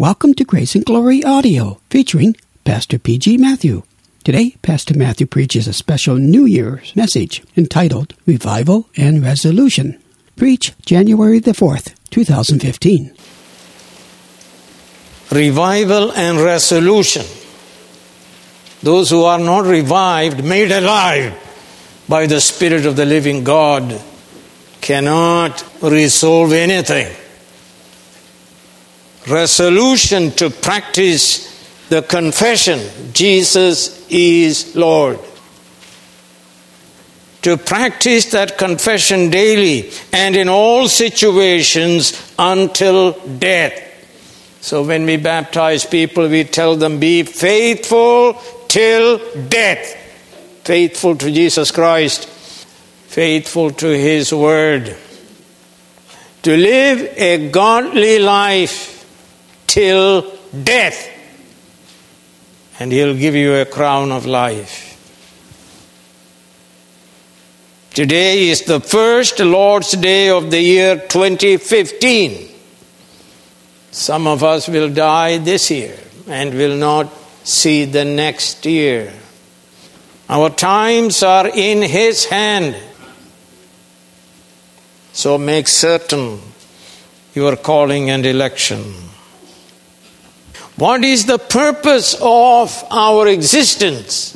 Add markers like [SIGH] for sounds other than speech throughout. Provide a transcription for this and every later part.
Welcome to Grace and Glory Audio, featuring Pastor P.G. Matthew. Today, Pastor Matthew preaches a special New Year's message entitled Revival and Resolution. Preach January the 4th, 2015. revival and resolution. Those who are not revived, made alive by the Spirit of the living God, cannot resolve anything. Resolution to practice the confession Jesus is Lord. To practice that confession daily and in all situations until death. So when we baptize people, we tell them, be faithful till death. Faithful to Jesus Christ, faithful to His Word. To live a godly life till death, and He'll give you a crown of life. Today is the first Lord's Day of the year 2015. Some of us will die this year and will not see the next year. Our times are in His hand. So make certain your calling and election. What is the purpose of our existence?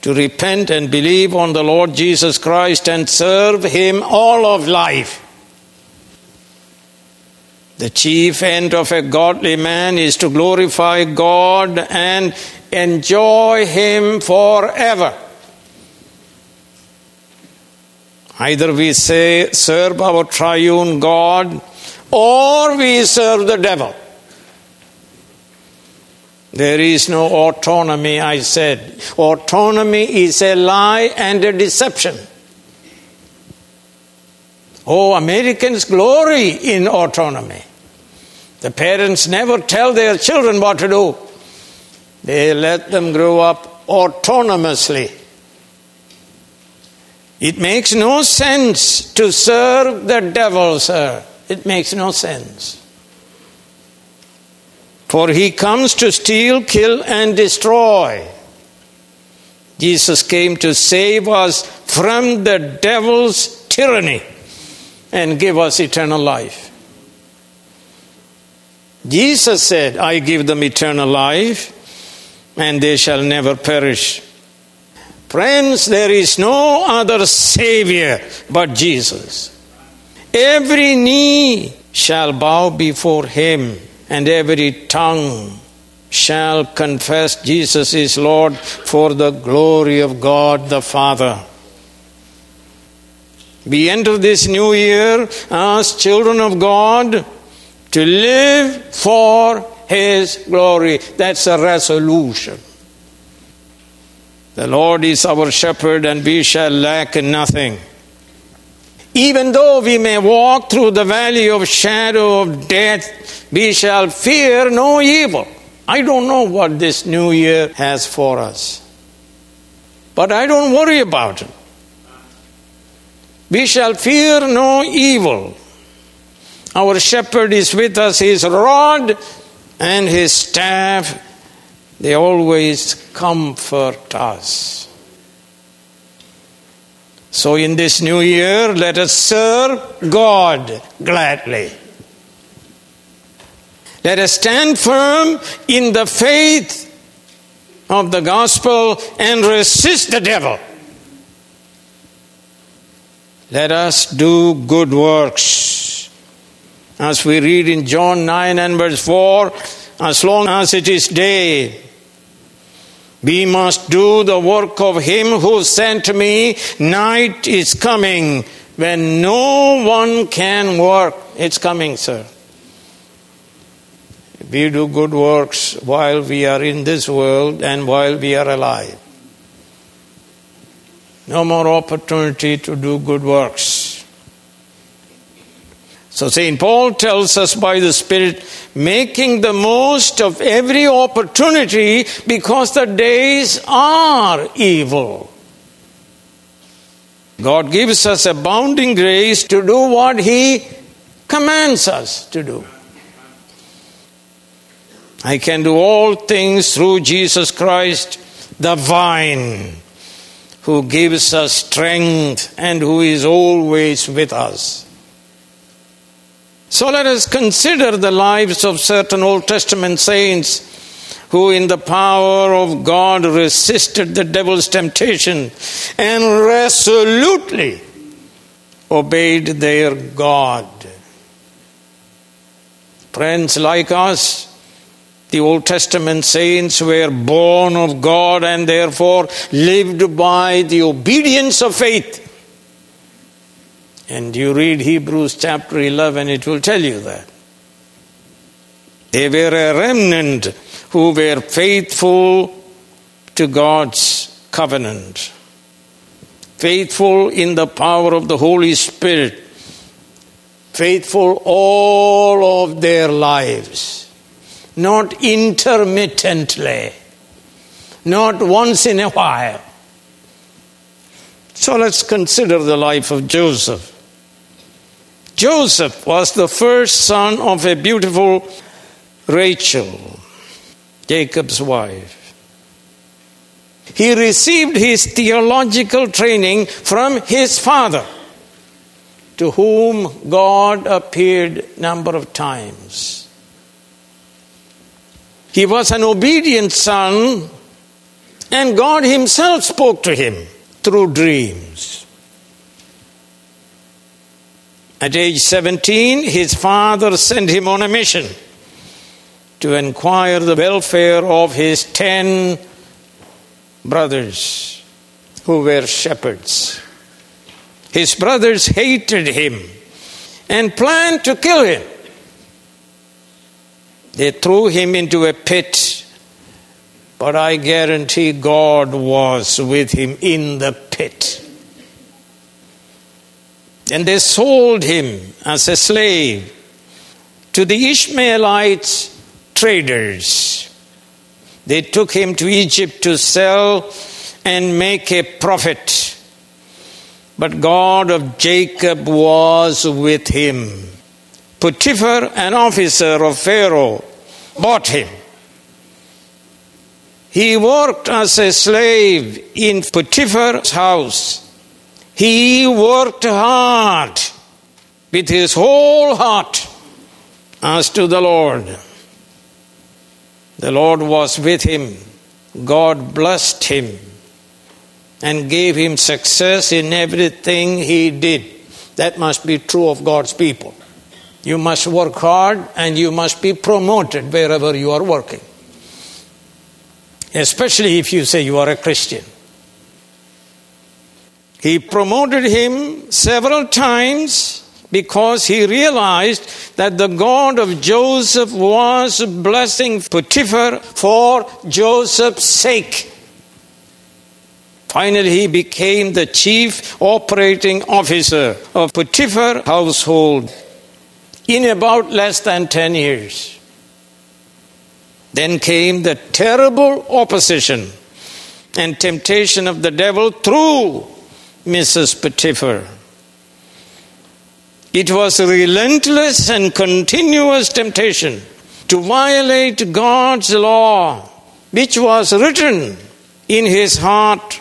To repent and believe on the Lord Jesus Christ and serve Him all of life. The chief end of a godly man is to glorify God and enjoy Him forever. Either we say, serve our triune God or we serve the devil. There is no autonomy, I said. Autonomy is a lie and a deception. Oh, Americans glory in autonomy. The parents never tell their children what to do, they let them grow up autonomously. It makes no sense to serve the devil, sir. It makes no sense. For he comes to steal, kill, and destroy. Jesus came to save us from the devil's tyranny and give us eternal life. Jesus said, I give them eternal life, and they shall never perish. Friends, there is no other Savior but Jesus. Every knee shall bow before Him, and every tongue shall confess Jesus is Lord for the glory of God the Father. We enter this new year as children of God to live for His glory. That's a resolution. The Lord is our shepherd, and we shall lack nothing. Even though we may walk through the valley of shadow of death, we shall fear no evil. I don't know what this new year has for us, but I don't worry about it. We shall fear no evil. Our shepherd is with us, his rod and his staff, they always comfort us. So, in this new year, let us serve God gladly. Let us stand firm in the faith of the gospel and resist the devil. Let us do good works. As we read in John 9 and verse 4, as long as it is day, we must do the work of him who sent me. Night is coming when no one can work. It's coming, sir. We do good works while we are in this world and while we are alive. No more opportunity to do good works. So St. Paul tells us by the Spirit, making the most of every opportunity because the days are evil. God gives us abounding grace to do what He commands us to do. I can do all things through Jesus Christ, the vine, who gives us strength and who is always with us. So let us consider the lives of certain Old Testament saints who, in the power of God, resisted the devil's temptation and resolutely obeyed their God. Friends like us, the Old Testament saints were born of God and therefore lived by the obedience of faith. And you read Hebrews chapter 11, it will tell you that. They were a remnant who were faithful to God's covenant, faithful in the power of the Holy Spirit, faithful all of their lives, not intermittently, not once in a while. So let's consider the life of Joseph. Joseph was the first son of a beautiful Rachel, Jacob's wife. He received his theological training from his father, to whom God appeared number of times. He was an obedient son, and God himself spoke to him through dreams. At age 17, his father sent him on a mission to inquire the welfare of his ten brothers who were shepherds. His brothers hated him and planned to kill him. They threw him into a pit, but I guarantee God was with him in the pit. And they sold him as a slave to the Ishmaelites traders. They took him to Egypt to sell and make a profit. But God of Jacob was with him. Potiphar, an officer of Pharaoh, bought him. He worked as a slave in Potiphar's house he worked hard with his whole heart as to the Lord. The Lord was with him. God blessed him and gave him success in everything he did. That must be true of God's people. You must work hard and you must be promoted wherever you are working. Especially if you say you are a Christian. He promoted him several times because he realized that the God of Joseph was blessing Potiphar for Joseph's sake. Finally, he became the chief operating officer of Potiphar household in about less than 10 years. Then came the terrible opposition and temptation of the devil through Mrs. Potiphar. It was a relentless and continuous temptation to violate God's law, which was written in his heart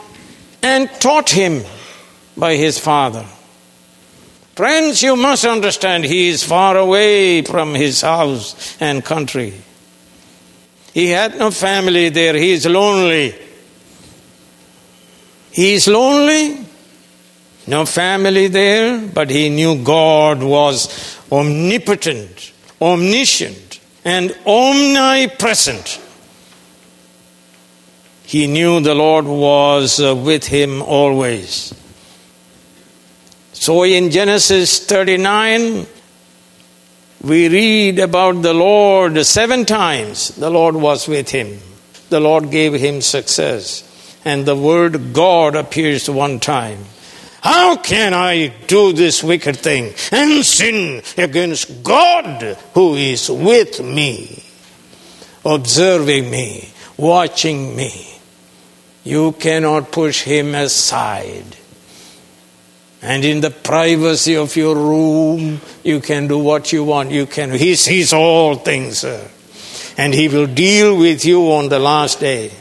and taught him by his father. Friends, you must understand he is far away from his house and country. He had no family there. He is lonely. He is lonely no family there, but he knew God was omnipotent, omniscient, and omnipresent. He knew the Lord was uh, with him always. So in Genesis 39, we read about the Lord seven times. The Lord was with him. The Lord gave him success. And the word God appears one time. How can I do this wicked thing and sin against God who is with me, observing me, watching me? You cannot push him aside. And in the privacy of your room, you can do what you want. You can, he sees all things, sir. and he will deal with you on the last day.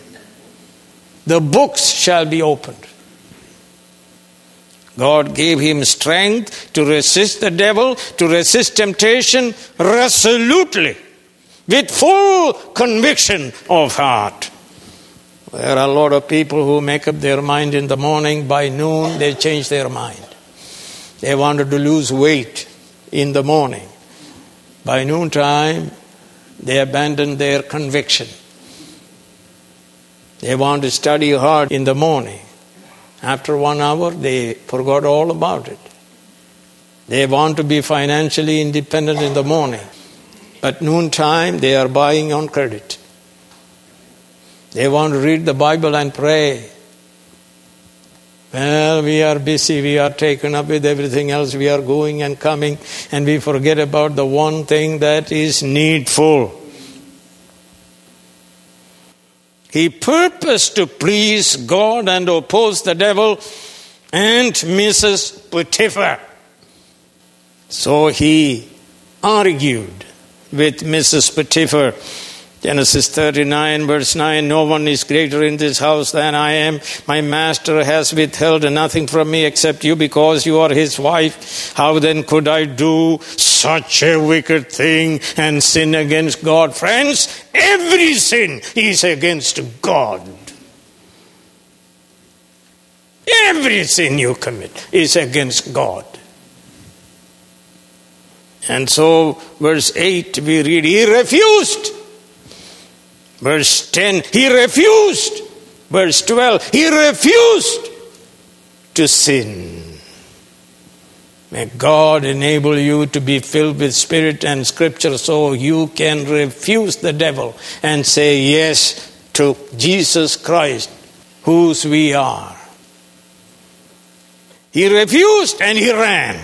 The books shall be opened. God gave him strength to resist the devil, to resist temptation resolutely, with full conviction of heart. There are a lot of people who make up their mind in the morning, by noon they change their mind. They wanted to lose weight in the morning. By noontime, they abandon their conviction. They want to study hard in the morning. After one hour, they forgot all about it. They want to be financially independent in the morning. But noontime, they are buying on credit. They want to read the Bible and pray. Well, we are busy, we are taken up with everything else, we are going and coming, and we forget about the one thing that is needful. He purposed to please God and oppose the devil and Mrs. Potiphar. So he argued with Mrs. Potiphar Genesis 39, verse 9 No one is greater in this house than I am. My master has withheld nothing from me except you because you are his wife. How then could I do such a wicked thing and sin against God? Friends, every sin is against God. Every sin you commit is against God. And so, verse 8, we read, He refused Verse 10, he refused. Verse 12, he refused to sin. May God enable you to be filled with Spirit and Scripture so you can refuse the devil and say yes to Jesus Christ, whose we are. He refused and he ran,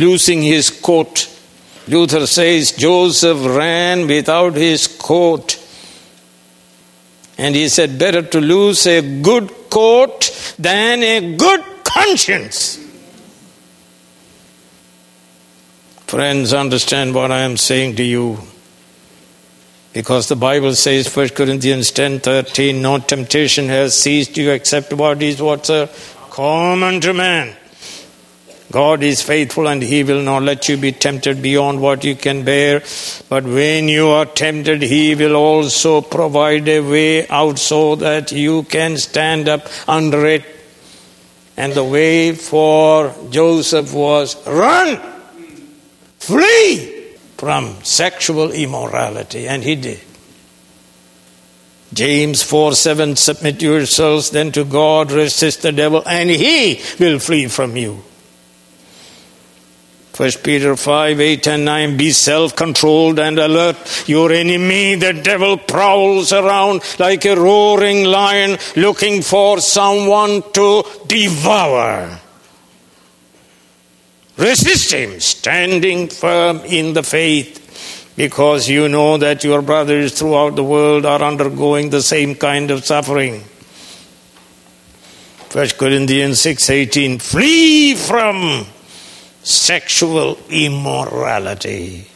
losing his coat Luther says Joseph ran without his coat. And he said, Better to lose a good coat than a good conscience. Friends, understand what I am saying to you. Because the Bible says, 1 Corinthians 10 13, no temptation has seized you except what is what's common to man. God is faithful and He will not let you be tempted beyond what you can bear. But when you are tempted, He will also provide a way out so that you can stand up under it. And the way for Joseph was run, flee from sexual immorality. And he did. James 4 7 Submit yourselves then to God, resist the devil, and he will flee from you. First Peter 5, 8 and 9, be self-controlled and alert. Your enemy, the devil, prowls around like a roaring lion looking for someone to devour. Resist him, standing firm in the faith, because you know that your brothers throughout the world are undergoing the same kind of suffering. 1 Corinthians 6:18 Flee from sexual immorality.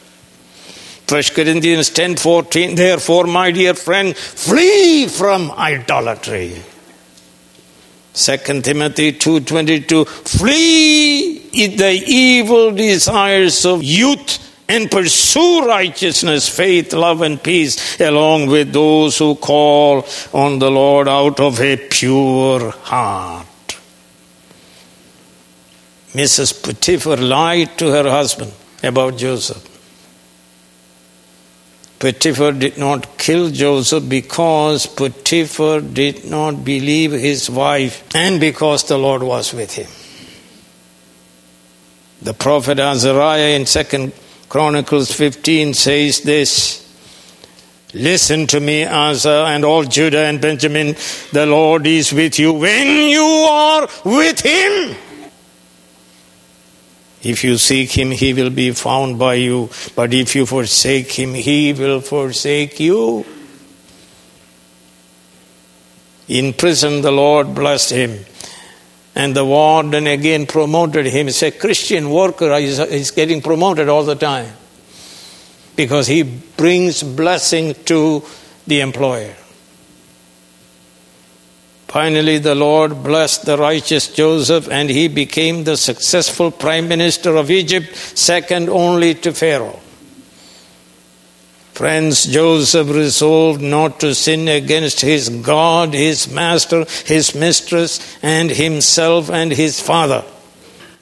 1 Corinthians 10:14 Therefore my dear friend flee from idolatry. 2 Timothy 2:22 Flee the evil desires of youth and pursue righteousness, faith, love and peace along with those who call on the Lord out of a pure heart. Mrs. Potiphar lied to her husband about Joseph. Potiphar did not kill Joseph because Potiphar did not believe his wife and because the Lord was with him. The prophet Azariah in 2 Chronicles 15 says this Listen to me, Asa, and all Judah and Benjamin. The Lord is with you when you are with him. If you seek him, he will be found by you. But if you forsake him, he will forsake you. In prison, the Lord blessed him. And the warden again promoted him. He's a Christian worker, he's getting promoted all the time. because he brings blessing to the employer. Finally, the Lord blessed the righteous Joseph, and he became the successful prime minister of Egypt, second only to Pharaoh. Friends, Joseph resolved not to sin against his God, his master, his mistress, and himself and his father.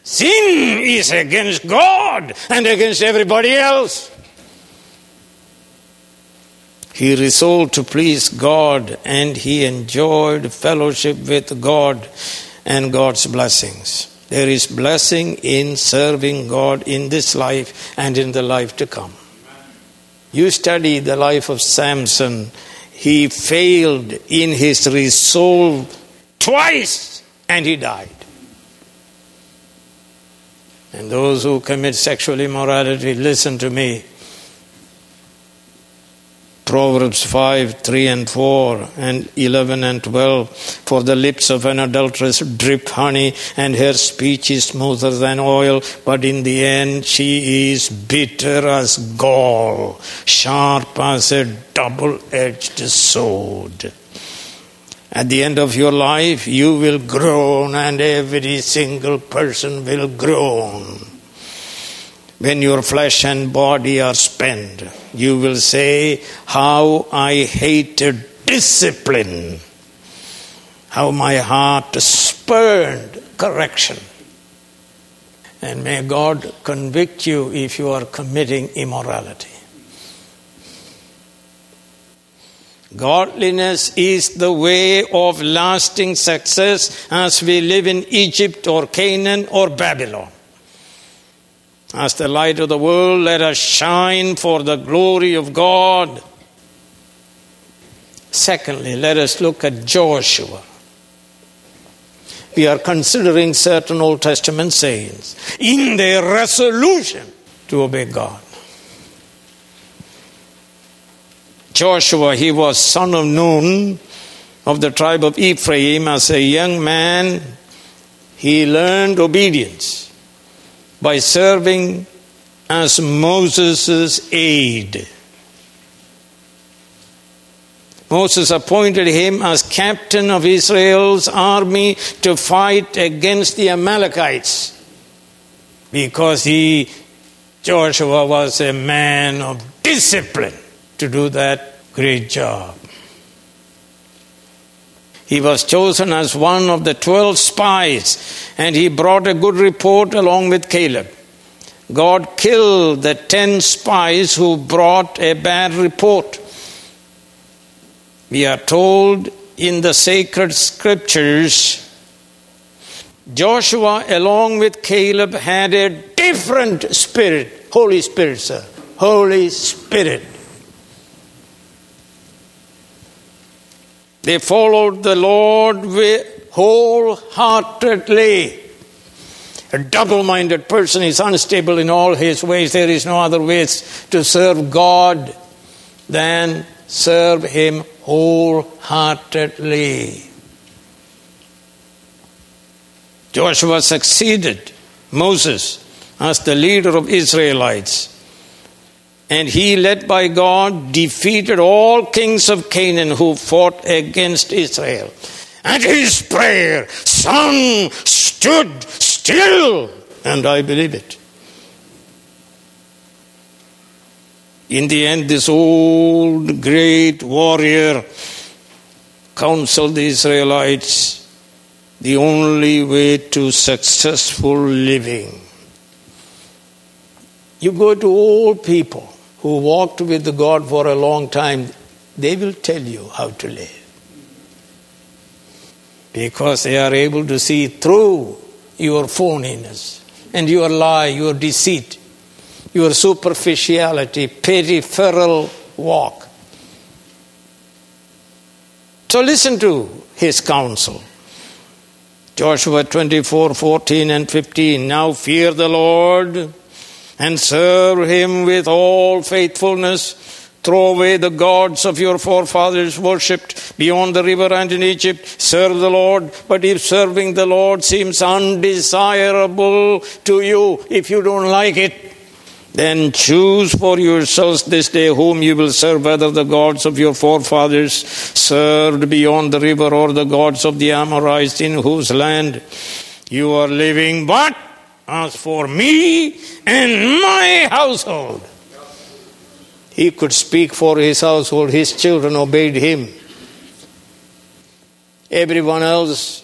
Sin is against God and against everybody else. He resolved to please God and he enjoyed fellowship with God and God's blessings. There is blessing in serving God in this life and in the life to come. You study the life of Samson, he failed in his resolve twice and he died. And those who commit sexual immorality, listen to me. Proverbs 5, 3 and 4, and 11 and 12. For the lips of an adulteress drip honey, and her speech is smoother than oil, but in the end she is bitter as gall, sharp as a double edged sword. At the end of your life, you will groan, and every single person will groan. When your flesh and body are spent, you will say, How I hated discipline, how my heart spurned correction. And may God convict you if you are committing immorality. Godliness is the way of lasting success as we live in Egypt or Canaan or Babylon. As the light of the world, let us shine for the glory of God. Secondly, let us look at Joshua. We are considering certain Old Testament sayings in their resolution to obey God. Joshua, he was son of Nun of the tribe of Ephraim. As a young man, he learned obedience by serving as Moses' aide. Moses appointed him as captain of Israel's army to fight against the Amalekites because he, Joshua, was a man of discipline to do that great job. He was chosen as one of the 12 spies, and he brought a good report along with Caleb. God killed the 10 spies who brought a bad report. We are told in the sacred scriptures Joshua, along with Caleb, had a different spirit. Holy Spirit, sir. Holy Spirit. They followed the Lord wholeheartedly. A double minded person is unstable in all his ways. There is no other ways to serve God than serve Him wholeheartedly. Joshua succeeded Moses as the leader of Israelites and he, led by God, defeated all kings of Canaan who fought against Israel. And his prayer, sun stood still, and I believe it. In the end, this old great warrior counseled the Israelites the only way to successful living. You go to old people who walked with God for a long time, they will tell you how to live. Because they are able to see through your phoniness and your lie, your deceit, your superficiality, peripheral walk. So listen to his counsel. Joshua 24, 14 and 15. Now fear the Lord and serve him with all faithfulness. Throw away the gods of your forefathers worshipped beyond the river and in Egypt. Serve the Lord. But if serving the Lord seems undesirable to you, if you don't like it, Then choose for yourselves this day whom you will serve, whether the gods of your forefathers served beyond the river or the gods of the Amorites in whose land you are living. But as for me and my household, he could speak for his household. His children obeyed him. Everyone else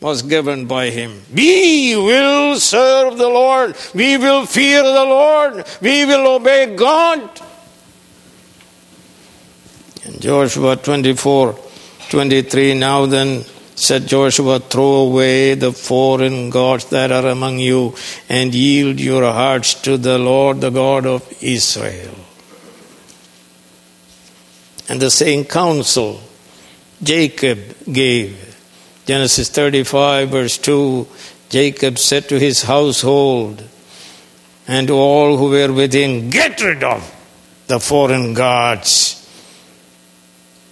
was given by him. We will serve the Lord. We will fear the Lord. We will obey God. In Joshua 24 23, now then, said Joshua, throw away the foreign gods that are among you and yield your hearts to the Lord, the God of Israel. And the same counsel Jacob gave Genesis 35, verse 2 Jacob said to his household and to all who were within, Get rid of the foreign gods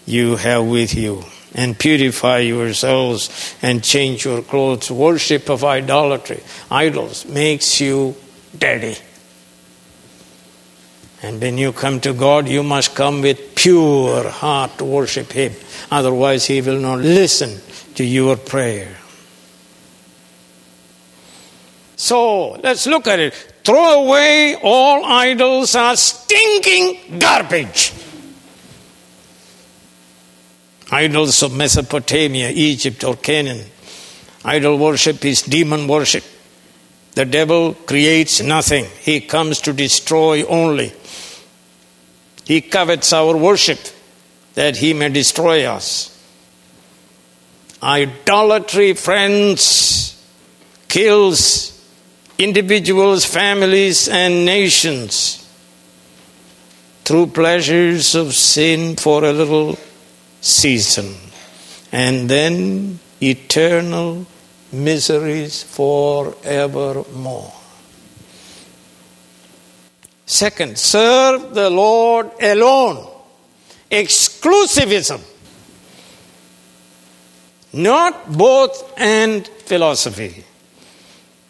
you have with you, and purify yourselves and change your clothes. Worship of idolatry, idols, makes you dirty. And when you come to God, you must come with pure heart to worship Him. Otherwise, He will not listen to your prayer. So let's look at it. Throw away all idols as stinking garbage. Idols of Mesopotamia, Egypt, or Canaan. Idol worship is demon worship. The devil creates nothing, he comes to destroy only. He covets our worship that he may destroy us. Idolatry, friends, kills individuals, families, and nations through pleasures of sin for a little season, and then eternal miseries forevermore. Second, serve the Lord alone. Exclusivism. Not both and philosophy.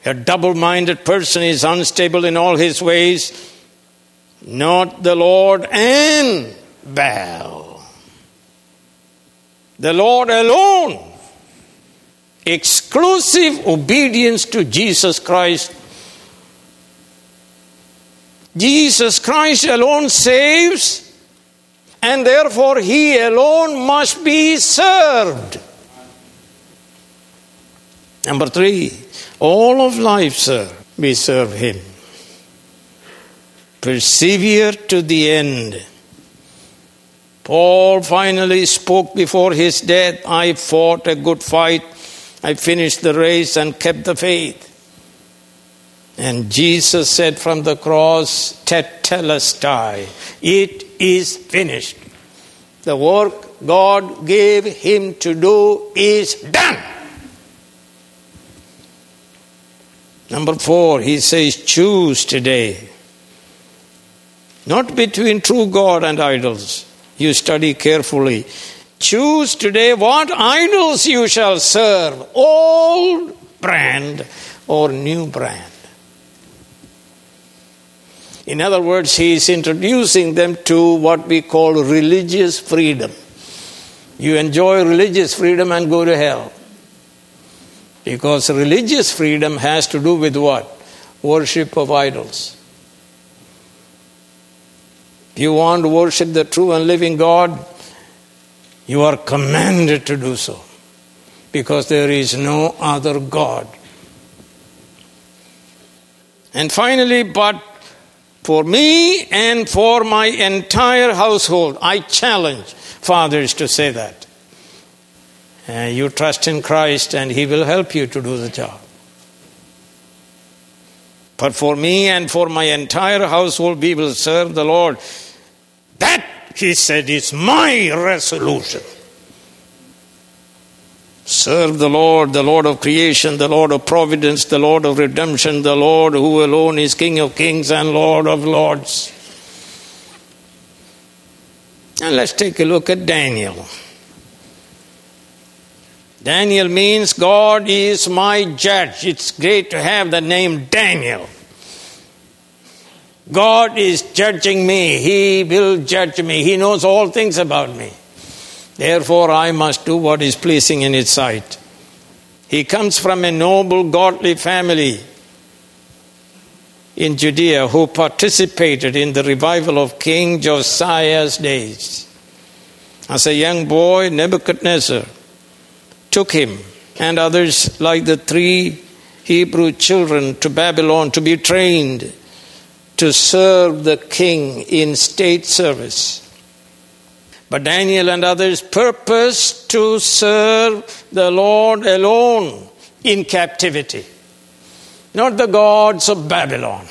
A double minded person is unstable in all his ways. Not the Lord and Baal. The Lord alone. Exclusive obedience to Jesus Christ. Jesus Christ alone saves, and therefore he alone must be served. Number three, all of life, sir, we serve Him. Persevere to the end. Paul finally spoke before his death I fought a good fight, I finished the race and kept the faith. And Jesus said from the cross, Tetelestai, it is finished. The work God gave him to do is done. Number four, he says, choose today. Not between true God and idols. You study carefully. Choose today what idols you shall serve, old brand or new brand. In other words, he is introducing them to what we call religious freedom. You enjoy religious freedom and go to hell. Because religious freedom has to do with what? Worship of idols. You want to worship the true and living God, you are commanded to do so. Because there is no other God. And finally, but for me and for my entire household, I challenge fathers to say that. Uh, you trust in Christ and He will help you to do the job. But for me and for my entire household, we will serve the Lord. That, he said, is my resolution. Serve the Lord, the Lord of creation, the Lord of providence, the Lord of redemption, the Lord who alone is King of kings and Lord of lords. And let's take a look at Daniel. Daniel means God is my judge. It's great to have the name Daniel. God is judging me. He will judge me. He knows all things about me. Therefore, I must do what is pleasing in His sight. He comes from a noble, godly family in Judea who participated in the revival of King Josiah's days. As a young boy, Nebuchadnezzar took him and others like the three Hebrew children to Babylon to be trained to serve the king in state service. But Daniel and others purposed to serve the Lord alone in captivity, not the gods of Babylon.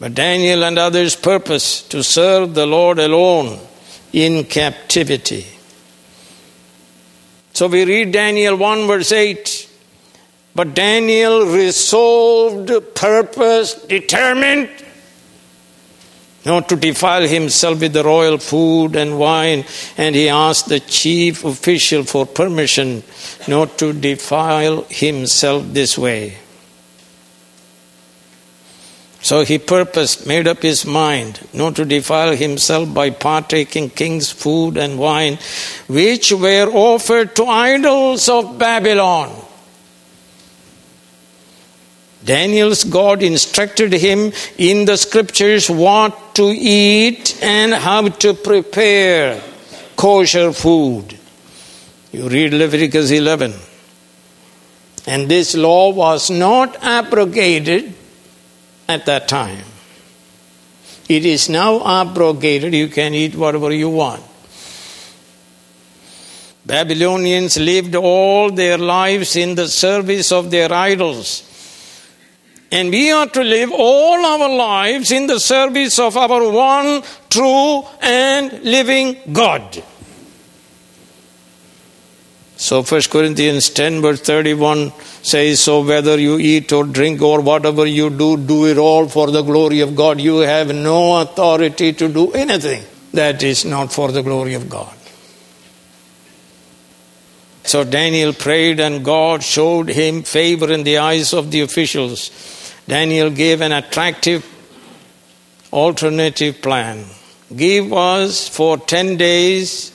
But Daniel and others purpose to serve the Lord alone in captivity. So we read Daniel 1 verse 8. But Daniel resolved, purposed, determined not to defile himself with the royal food and wine, and he asked the chief official for permission not to defile himself this way. So he purposed, made up his mind not to defile himself by partaking king's food and wine, which were offered to idols of Babylon. Daniel's God instructed him in the scriptures what to eat and how to prepare kosher food. You read Leviticus 11. And this law was not abrogated at that time. It is now abrogated. You can eat whatever you want. Babylonians lived all their lives in the service of their idols. And we are to live all our lives in the service of our one true and living God. So 1 Corinthians 10 verse 31 says, So whether you eat or drink or whatever you do, do it all for the glory of God. You have no authority to do anything that is not for the glory of God. So Daniel prayed and God showed him favor in the eyes of the officials. Daniel gave an attractive alternative plan. Give us for 10 days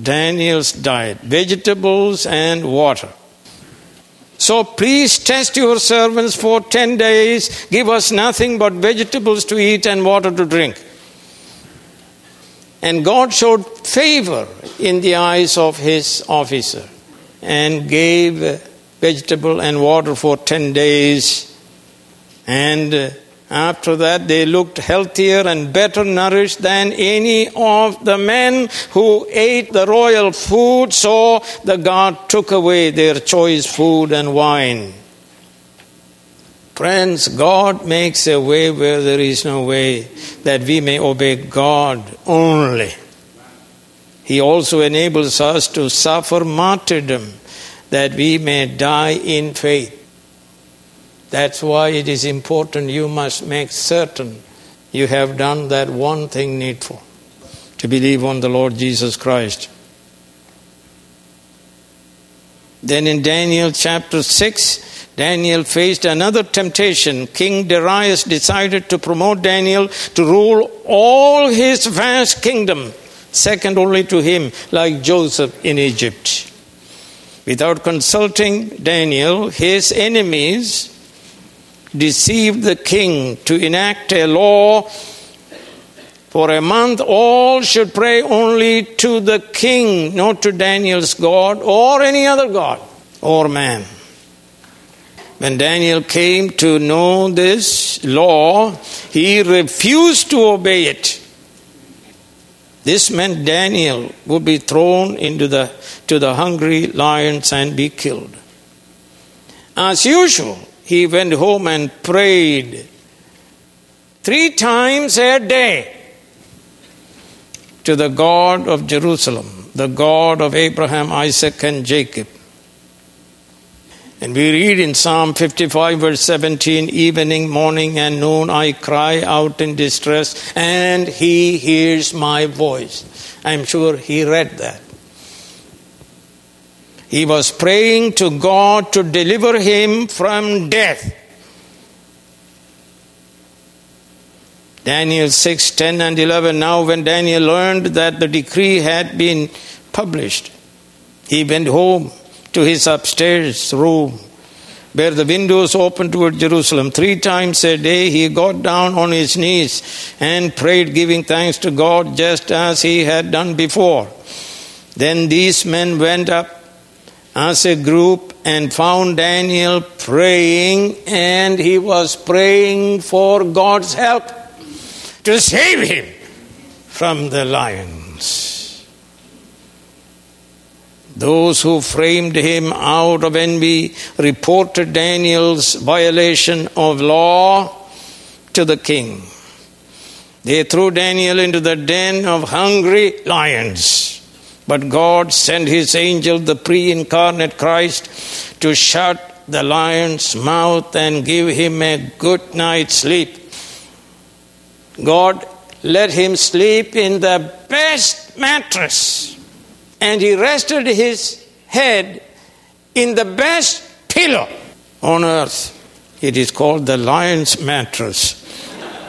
Daniel's diet vegetables and water. So please test your servants for 10 days. Give us nothing but vegetables to eat and water to drink. And God showed favor in the eyes of his officer and gave vegetable and water for 10 days and uh, after that, they looked healthier and better nourished than any of the men who ate the royal food. So the God took away their choice food and wine. Friends, God makes a way where there is no way that we may obey God only. He also enables us to suffer martyrdom that we may die in faith. That's why it is important you must make certain you have done that one thing needful to believe on the Lord Jesus Christ. Then in Daniel chapter 6, Daniel faced another temptation. King Darius decided to promote Daniel to rule all his vast kingdom, second only to him, like Joseph in Egypt. Without consulting Daniel, his enemies deceived the king to enact a law for a month all should pray only to the king, not to Daniel's God or any other God or man. When Daniel came to know this law, he refused to obey it. This meant Daniel would be thrown into the, to the hungry lions and be killed. As usual, he went home and prayed three times a day to the God of Jerusalem, the God of Abraham, Isaac, and Jacob. And we read in Psalm 55, verse 17 Evening, morning, and noon I cry out in distress, and he hears my voice. I'm sure he read that. He was praying to God to deliver him from death. Daniel 6 10 and 11. Now, when Daniel learned that the decree had been published, he went home to his upstairs room where the windows opened toward Jerusalem. Three times a day he got down on his knees and prayed, giving thanks to God just as he had done before. Then these men went up as a group and found Daniel praying, and he was praying for God's help to save him from the lions. Those who framed him out of envy reported Daniel's violation of law to the king. They threw Daniel into the den of hungry lions. But God sent his angel, the pre incarnate Christ, to shut the lion's mouth and give him a good night's sleep. God let him sleep in the best mattress and he rested his head in the best pillow on earth. It is called the lion's mattress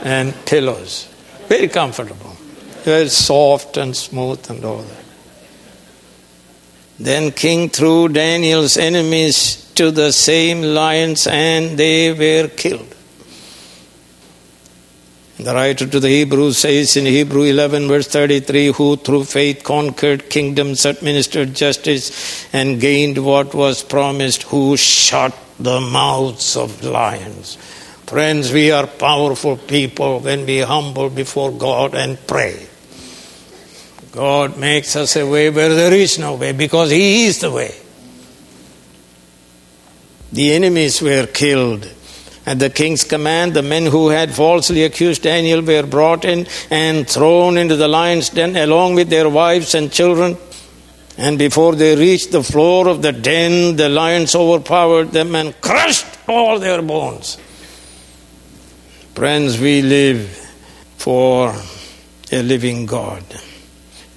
and pillows. Very comfortable, very soft and smooth and all that. Then King threw Daniel's enemies to the same lions and they were killed. The writer to the Hebrews says in Hebrew 11, verse 33 who through faith conquered kingdoms, administered justice, and gained what was promised, who shut the mouths of lions. Friends, we are powerful people when we humble before God and pray. God makes us a way where there is no way because He is the way. The enemies were killed at the king's command, the men who had falsely accused Daniel were brought in and thrown into the lion's den along with their wives and children. And before they reached the floor of the den, the lions overpowered them and crushed all their bones. Friends, we live for a living God.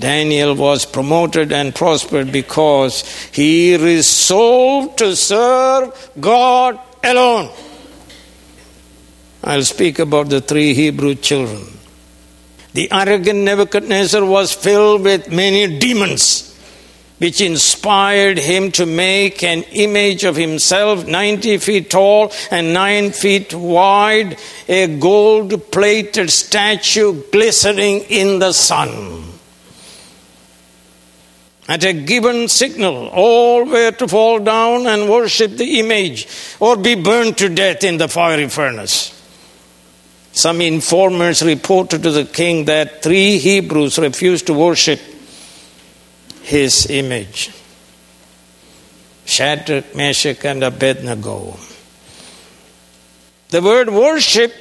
Daniel was promoted and prospered because he resolved to serve God alone. I'll speak about the three Hebrew children. The arrogant Nebuchadnezzar was filled with many demons, which inspired him to make an image of himself 90 feet tall and 9 feet wide, a gold plated statue glistening in the sun. At a given signal, all were to fall down and worship the image or be burned to death in the fiery furnace. Some informers reported to the king that three Hebrews refused to worship his image Shadrach, Meshach, and Abednego. The word worship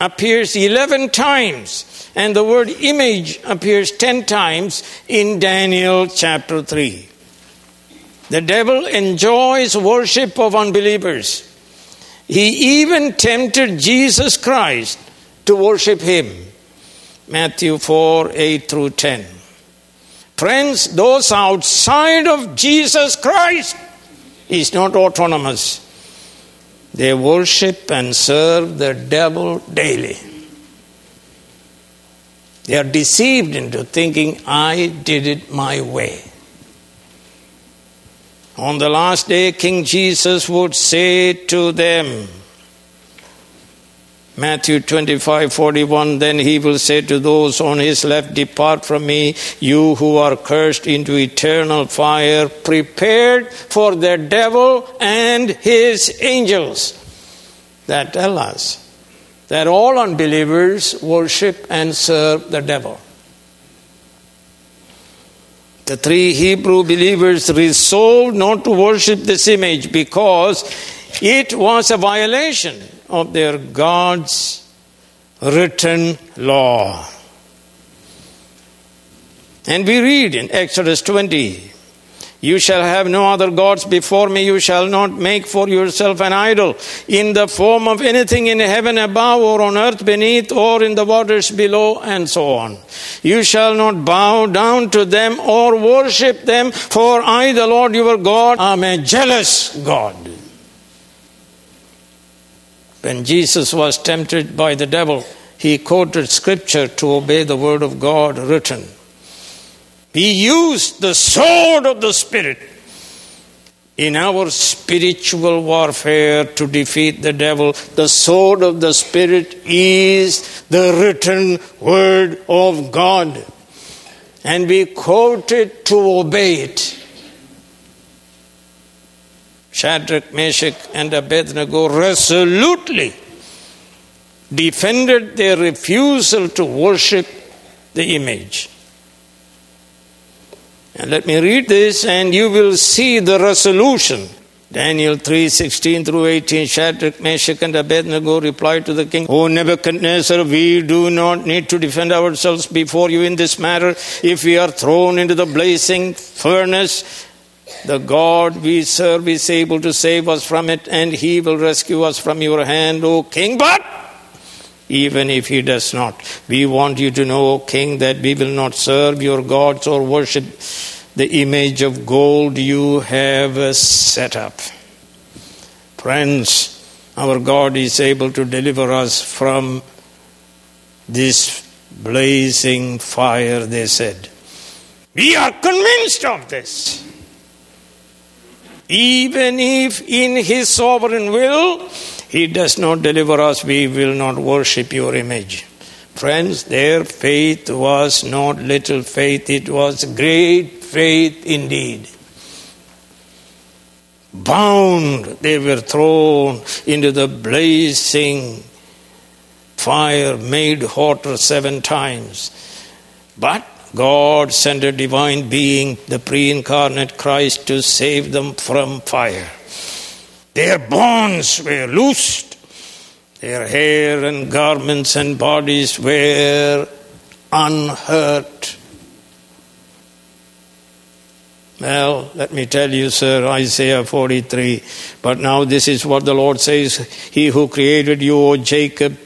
appears 11 times, and the word image appears 10 times in Daniel chapter 3. The devil enjoys worship of unbelievers. He even tempted Jesus Christ to worship Him. Matthew 4 8 through 10. Friends, those outside of Jesus Christ is not autonomous. They worship and serve the devil daily. They are deceived into thinking, I did it my way. On the last day, King Jesus would say to them, Matthew 25 41 Then he will say to those on his left, Depart from me, you who are cursed, into eternal fire, prepared for the devil and his angels. That tell us that all unbelievers worship and serve the devil. The three Hebrew believers resolved not to worship this image because it was a violation of their God's written law. And we read in Exodus 20 You shall have no other gods before me. You shall not make for yourself an idol in the form of anything in heaven above or on earth beneath or in the waters below, and so on. You shall not bow down to them or worship them, for I, the Lord your God, am a jealous God. When Jesus was tempted by the devil, he quoted scripture to obey the word of God written. He used the sword of the Spirit in our spiritual warfare to defeat the devil. The sword of the Spirit is the written word of God. And we quote it to obey it. Shadrach, Meshach, and Abednego resolutely defended their refusal to worship the image. And let me read this, and you will see the resolution. Daniel 3 16 through 18 Shadrach, Meshach, and Abednego replied to the king, O Nebuchadnezzar, we do not need to defend ourselves before you in this matter. If we are thrown into the blazing furnace, the God we serve is able to save us from it, and he will rescue us from your hand, O king. But even if he does not. We want you to know, O king, that we will not serve your gods or worship the image of gold you have set up. Friends, our God is able to deliver us from this blazing fire, they said. We are convinced of this. Even if in His sovereign will He does not deliver us, we will not worship your image. Friends, their faith was not little faith, it was great faith indeed. Bound, they were thrown into the blazing fire made hotter seven times. But God sent a divine being, the pre incarnate Christ, to save them from fire. Their bonds were loosed, their hair and garments and bodies were unhurt. Well, let me tell you, sir, Isaiah 43. But now this is what the Lord says He who created you, O Jacob,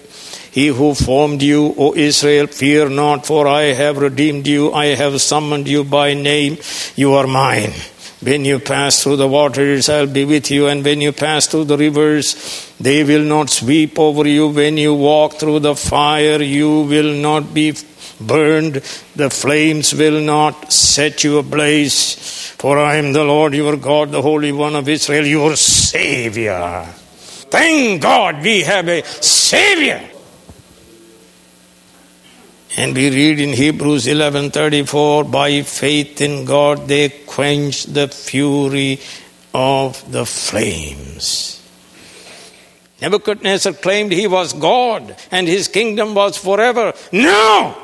he who formed you, O Israel, fear not, for I have redeemed you. I have summoned you by name. You are mine. When you pass through the waters, I'll be with you. And when you pass through the rivers, they will not sweep over you. When you walk through the fire, you will not be burned. The flames will not set you ablaze. For I am the Lord your God, the Holy One of Israel, your Savior. Thank God we have a Savior. And we read in Hebrews 11:34 by faith in God they quenched the fury of the flames. Nebuchadnezzar claimed he was God and his kingdom was forever. No!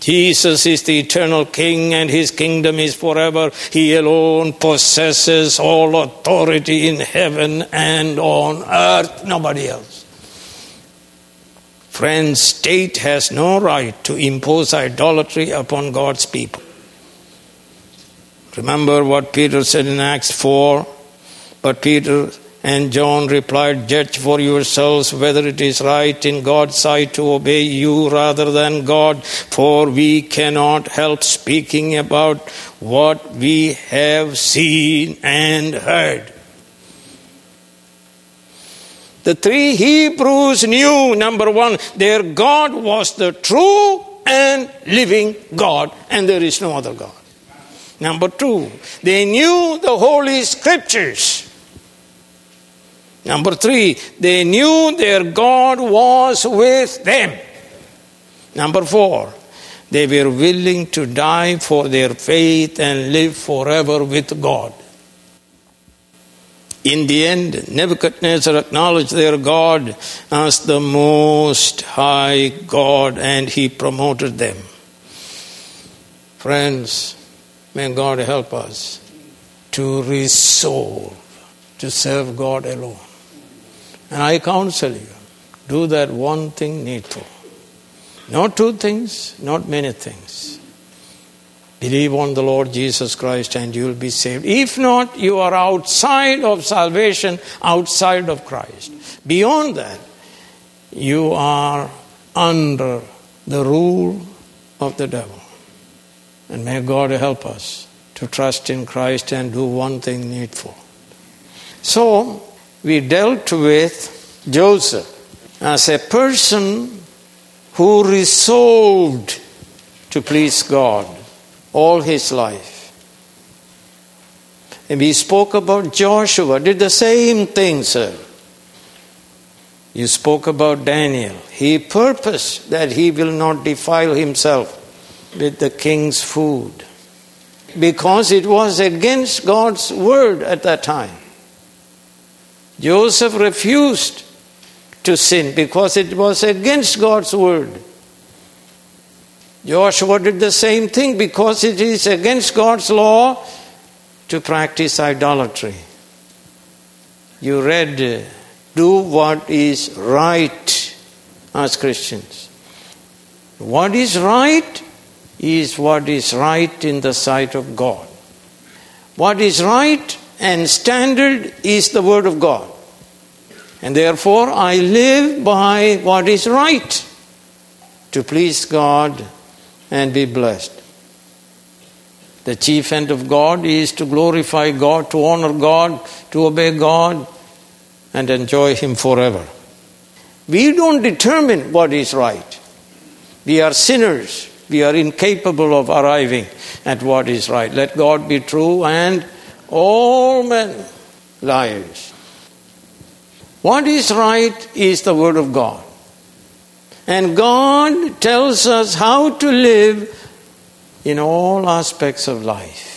Jesus is the eternal King and his kingdom is forever. He alone possesses all authority in heaven and on earth, nobody else. Friends, state has no right to impose idolatry upon God's people. Remember what Peter said in Acts 4? But Peter and John replied, Judge for yourselves whether it is right in God's sight to obey you rather than God, for we cannot help speaking about what we have seen and heard. The three Hebrews knew number one, their God was the true and living God, and there is no other God. Number two, they knew the Holy Scriptures. Number three, they knew their God was with them. Number four, they were willing to die for their faith and live forever with God. In the end, Nebuchadnezzar acknowledged their God as the most high God and he promoted them. Friends, may God help us to resolve to serve God alone. And I counsel you do that one thing needful. Not two things, not many things. Believe on the Lord Jesus Christ and you will be saved. If not, you are outside of salvation, outside of Christ. Beyond that, you are under the rule of the devil. And may God help us to trust in Christ and do one thing needful. So, we dealt with Joseph as a person who resolved to please God all his life. And we spoke about Joshua, did the same thing, sir. You spoke about Daniel. He purposed that he will not defile himself with the king's food because it was against God's word at that time. Joseph refused to sin because it was against God's word. Joshua did the same thing because it is against God's law to practice idolatry. You read, do what is right as Christians. What is right is what is right in the sight of God. What is right and standard is the Word of God. And therefore, I live by what is right to please God and be blessed. The chief end of God is to glorify God, to honor God, to obey God, and enjoy Him forever. We don't determine what is right. We are sinners. We are incapable of arriving at what is right. Let God be true and all men liars. What is right is the Word of God. And God tells us how to live in all aspects of life.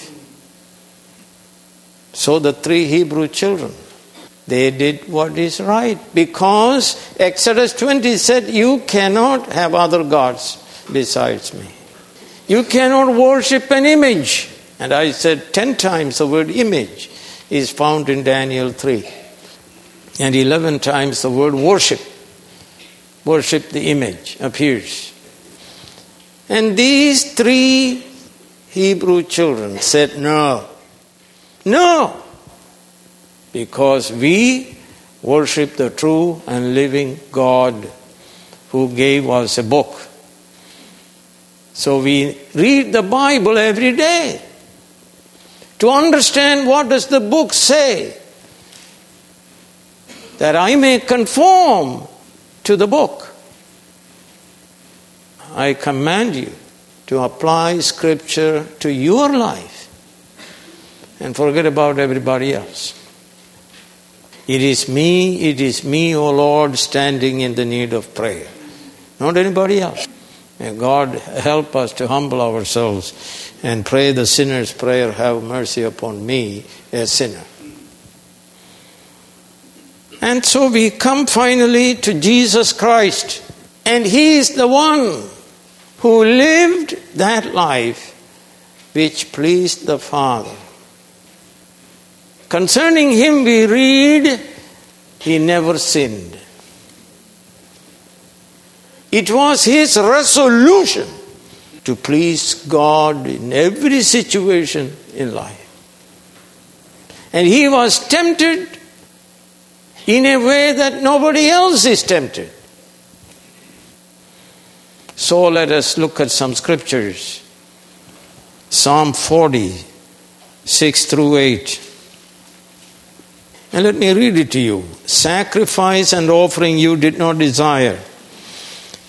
So the three Hebrew children, they did what is right because Exodus 20 said, You cannot have other gods besides me. You cannot worship an image. And I said 10 times the word image is found in Daniel 3. And 11 times the word worship worship the image appears. And these three Hebrew children said, No, no, because we worship the true and living God who gave us a book. So we read the Bible every day to understand what does the book say that I may conform to the book. I command you to apply Scripture to your life and forget about everybody else. It is me, it is me, O Lord, standing in the need of prayer, not anybody else. May God help us to humble ourselves and pray the sinner's prayer Have mercy upon me, a sinner. And so we come finally to Jesus Christ. And He is the one who lived that life which pleased the Father. Concerning Him, we read, He never sinned. It was His resolution to please God in every situation in life. And He was tempted in a way that nobody else is tempted. So let us look at some scriptures. Psalm 40, 6 through 8. And let me read it to you. Sacrifice and offering you did not desire,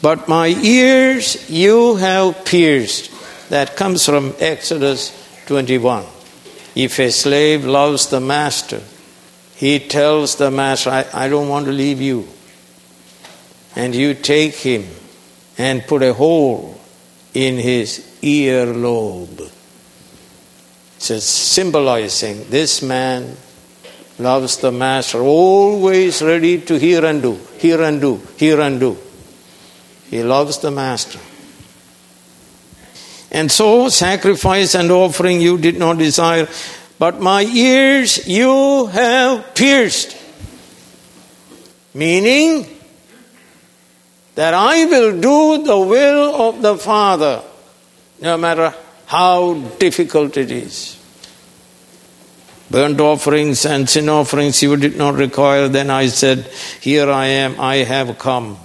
but my ears you have pierced. That comes from Exodus 21. If a slave loves the master, he tells the master, I, I don't want to leave you. And you take him and put a hole in his earlobe. It's symbolizing this man loves the master, always ready to hear and do, hear and do, hear and do. He loves the master. And so, sacrifice and offering you did not desire, but my ears you have pierced. Meaning that I will do the will of the Father, no matter how difficult it is. Burnt offerings and sin offerings you did not require. Then I said, Here I am, I have come.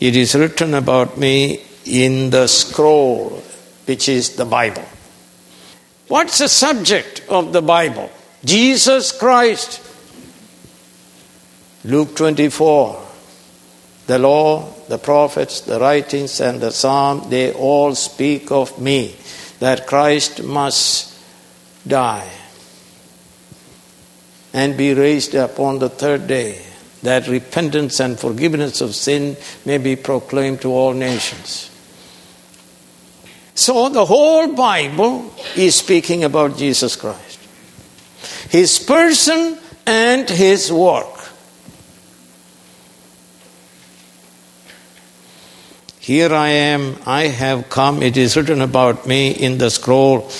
It is written about me in the scroll, which is the Bible. What's the subject of the Bible? Jesus Christ. Luke 24. The law, the prophets, the writings, and the psalm, they all speak of me, that Christ must die and be raised up on the third day, that repentance and forgiveness of sin may be proclaimed to all nations. So the whole Bible is speaking about Jesus Christ, his person and his work. Here I am, I have come, it is written about me in the scroll.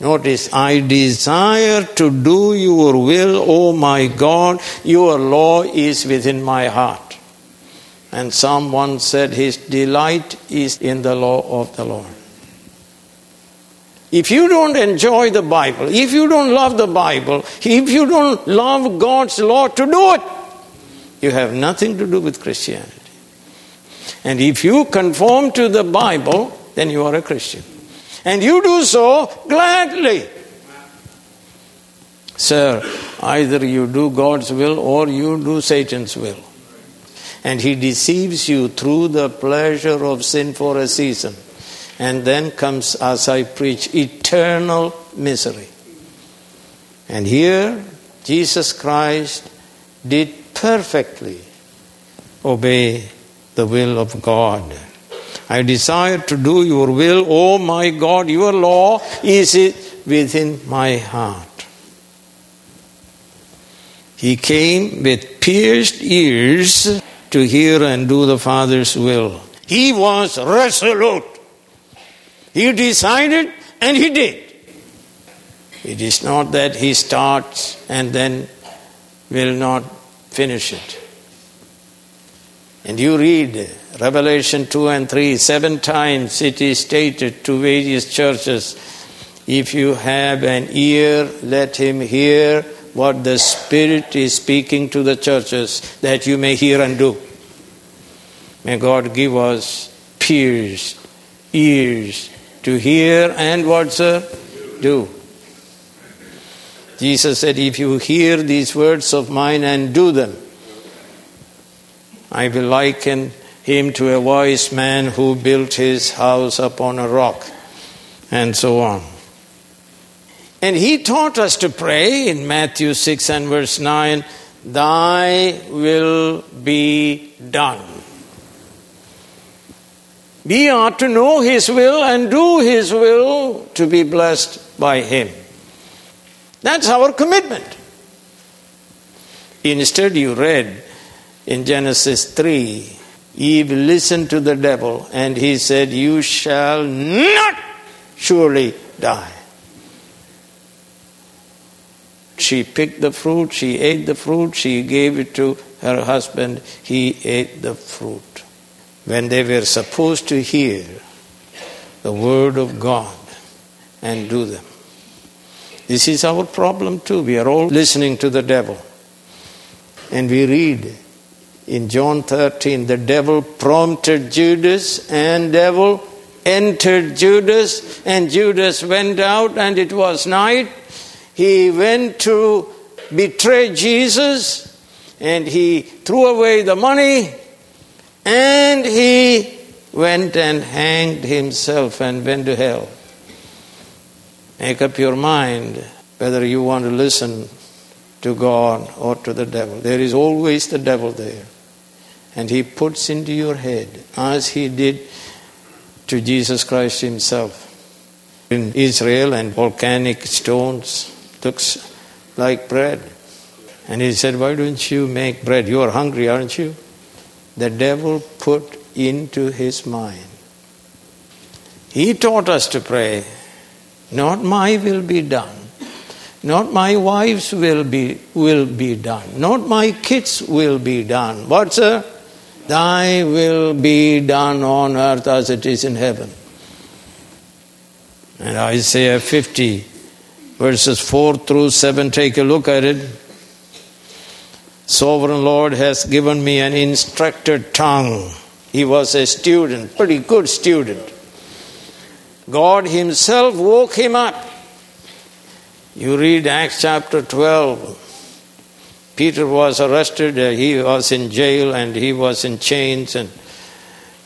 Notice, I desire to do your will, O my God, your law is within my heart. And someone said, His delight is in the law of the Lord. If you don't enjoy the Bible, if you don't love the Bible, if you don't love God's law to do it, you have nothing to do with Christianity. And if you conform to the Bible, then you are a Christian. And you do so gladly. Sir, either you do God's will or you do Satan's will. And he deceives you through the pleasure of sin for a season. And then comes, as I preach, eternal misery. And here, Jesus Christ did perfectly obey the will of God. I desire to do your will, O my God, your law is within my heart. He came with pierced ears to hear and do the Father's will. He was resolute. He decided and he did. It is not that he starts and then will not finish it. And you read Revelation 2 and 3, seven times it is stated to various churches if you have an ear, let him hear what the Spirit is speaking to the churches that you may hear and do. May God give us pierced ears to hear and what, sir? Do. Jesus said, If you hear these words of mine and do them, I will liken him to a wise man who built his house upon a rock, and so on. And he taught us to pray in Matthew 6 and verse 9, Thy will be done. We are to know His will and do His will to be blessed by Him. That's our commitment. Instead, you read in Genesis 3, Eve listened to the devil and he said, You shall not surely die. She picked the fruit, she ate the fruit, she gave it to her husband, he ate the fruit. When they were supposed to hear the word of God and do them. This is our problem too. We are all listening to the devil. And we read in John 13, the devil prompted Judas, and devil entered Judas, and Judas went out, and it was night. He went to betray Jesus, and he threw away the money, and he went and hanged himself and went to hell. Make up your mind whether you want to listen to God or to the devil. There is always the devil there and he puts into your head, as he did to Jesus Christ himself. In Israel, and volcanic stones looks like bread. And he said, Why don't you make bread? You are hungry, aren't you? The devil put into his mind. He taught us to pray, Not my will be done. Not my wife's will be will be done. Not my kids' will be done. What, sir? Thy will be done on earth as it is in heaven. And Isaiah 50, verses 4 through 7, take a look at it. Sovereign Lord has given me an instructed tongue. He was a student, pretty good student. God Himself woke him up. You read Acts chapter 12. Peter was arrested, uh, he was in jail, and he was in chains, and,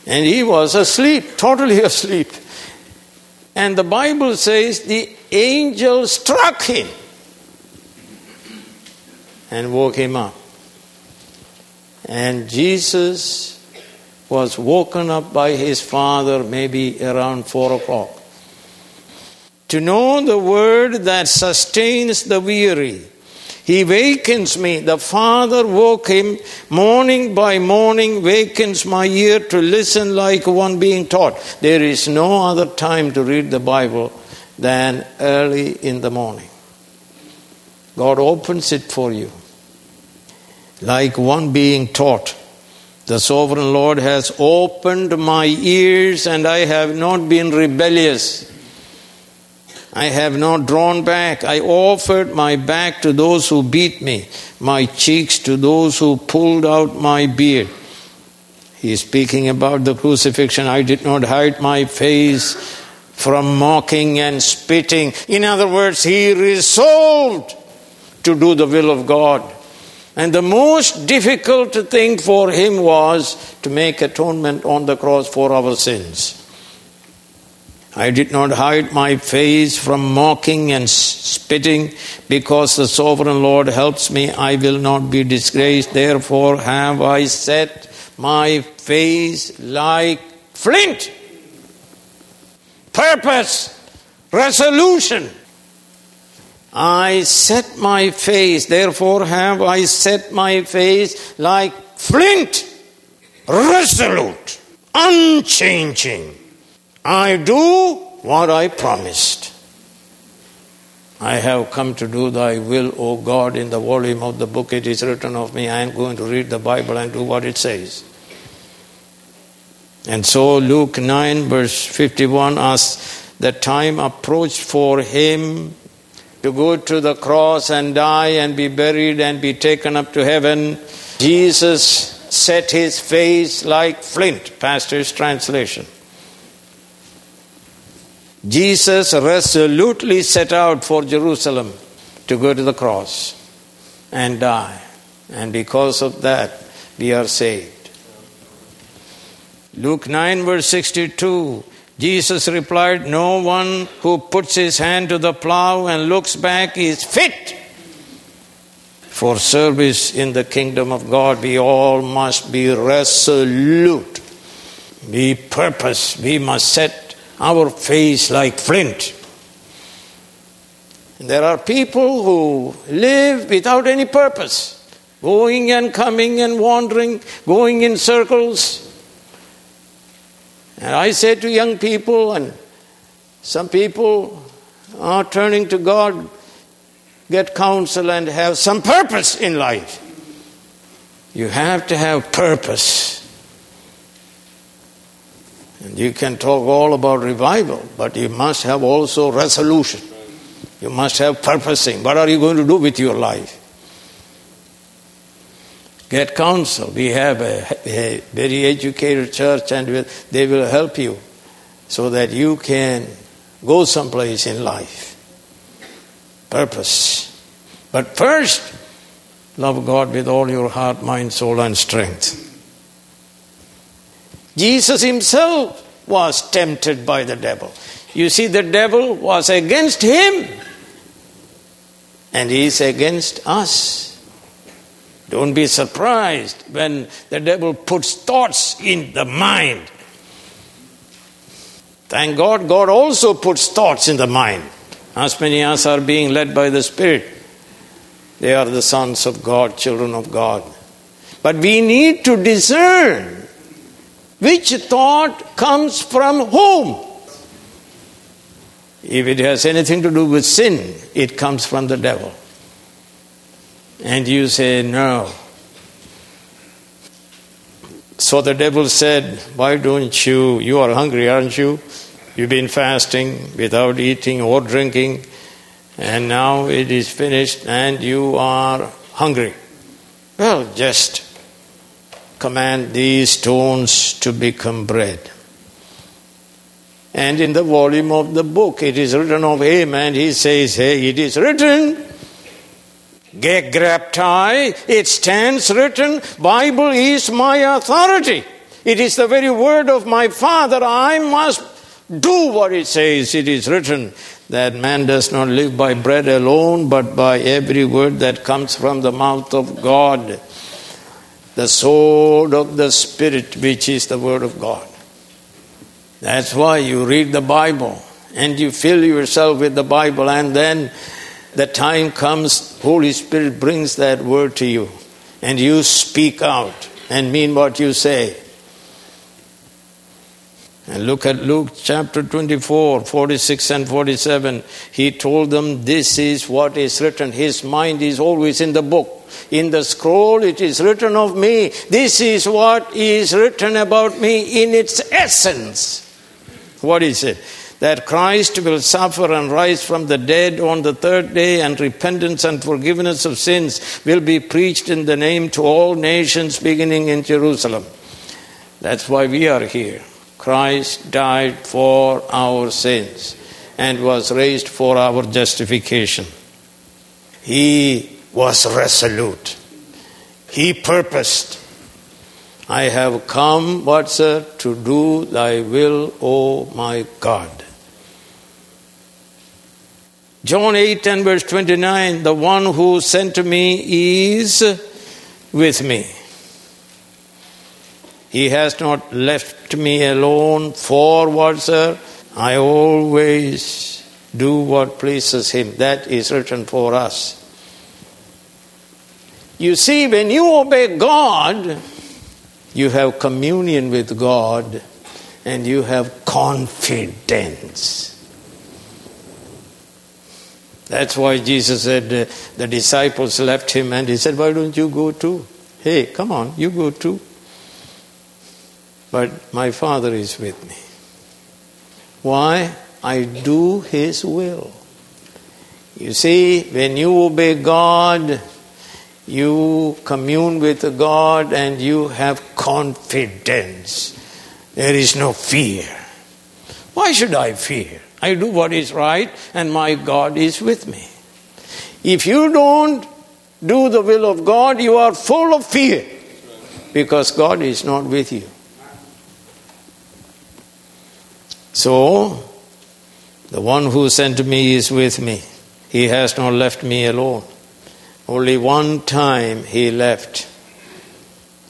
and he was asleep, [LAUGHS] totally asleep. And the Bible says the angel struck him and woke him up. And Jesus was woken up by his father maybe around four o'clock. To know the word that sustains the weary. He wakens me. The Father woke him morning by morning, wakens my ear to listen like one being taught. There is no other time to read the Bible than early in the morning. God opens it for you like one being taught. The sovereign Lord has opened my ears, and I have not been rebellious. I have not drawn back. I offered my back to those who beat me, my cheeks to those who pulled out my beard. He is speaking about the crucifixion. I did not hide my face from mocking and spitting. In other words, he resolved to do the will of God. And the most difficult thing for him was to make atonement on the cross for our sins. I did not hide my face from mocking and spitting, because the sovereign Lord helps me, I will not be disgraced. Therefore have I set my face like flint. Purpose, resolution. I set my face, therefore have I set my face like flint, resolute, unchanging. I do what I promised. I have come to do thy will, O God. In the volume of the book it is written of me. I am going to read the Bible and do what it says. And so Luke 9, verse 51 asks, The time approached for him to go to the cross and die and be buried and be taken up to heaven. Jesus set his face like flint, Pastor's translation. Jesus resolutely set out for Jerusalem to go to the cross and die. And because of that, we are saved. Luke 9, verse 62 Jesus replied, No one who puts his hand to the plow and looks back is fit for service in the kingdom of God. We all must be resolute, be purpose. We must set our face like flint. There are people who live without any purpose, going and coming and wandering, going in circles. And I say to young people, and some people are turning to God, get counsel and have some purpose in life. You have to have purpose. And you can talk all about revival, but you must have also resolution. You must have purposing. What are you going to do with your life? Get counsel. We have a, a very educated church, and they will help you so that you can go someplace in life. Purpose. But first, love God with all your heart, mind, soul, and strength. Jesus himself was tempted by the devil. You see, the devil was against him, and he is against us. Don't be surprised when the devil puts thoughts in the mind. Thank God, God also puts thoughts in the mind. As many as are being led by the Spirit, they are the sons of God, children of God. But we need to discern which thought comes from whom. If it has anything to do with sin, it comes from the devil and you say no. So the devil said, Why don't you? You are hungry, aren't you? You've been fasting without eating or drinking, and now it is finished and you are hungry. Well, just command these stones to become bread. And in the volume of the book, it is written of him, and he says, Hey, it is written. Gegraptai, it stands written, Bible is my authority. It is the very word of my Father. I must do what it says. It is written that man does not live by bread alone, but by every word that comes from the mouth of God. The sword of the Spirit, which is the word of God. That's why you read the Bible and you fill yourself with the Bible, and then the time comes, Holy Spirit brings that word to you, and you speak out and mean what you say. And look at Luke chapter 24, 46 and 47. He told them, This is what is written. His mind is always in the book. In the scroll, it is written of me. This is what is written about me in its essence. What is it? That Christ will suffer and rise from the dead on the third day, and repentance and forgiveness of sins will be preached in the name to all nations, beginning in Jerusalem. That's why we are here. Christ died for our sins and was raised for our justification. He was resolute. He purposed I have come, what sir, to do thy will, O my God. John 8 and verse 29 The one who sent me is with me. He has not left me alone for what, sir? I always do what pleases him. That is written for us. You see, when you obey God, you have communion with God and you have confidence. That's why Jesus said uh, the disciples left him and he said, Why don't you go too? Hey, come on, you go too. But my Father is with me. Why? I do His will. You see, when you obey God, you commune with God and you have confidence. There is no fear. Why should I fear? I do what is right and my God is with me. If you don't do the will of God, you are full of fear because God is not with you. So, the one who sent me is with me. He has not left me alone. Only one time he left.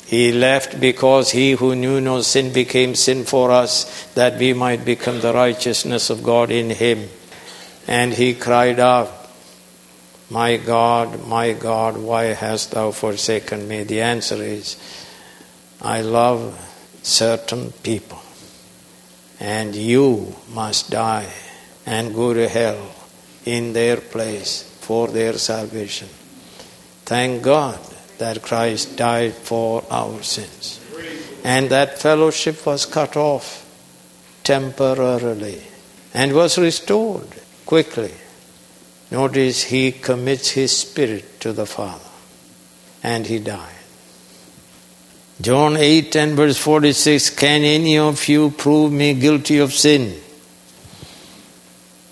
He left because he who knew no sin became sin for us, that we might become the righteousness of God in him. And he cried out, My God, my God, why hast thou forsaken me? The answer is, I love certain people, and you must die and go to hell in their place for their salvation. Thank God that Christ died for our sins. And that fellowship was cut off temporarily and was restored quickly. Notice he commits his spirit to the Father and he died. John 8 and verse 46 Can any of you prove me guilty of sin?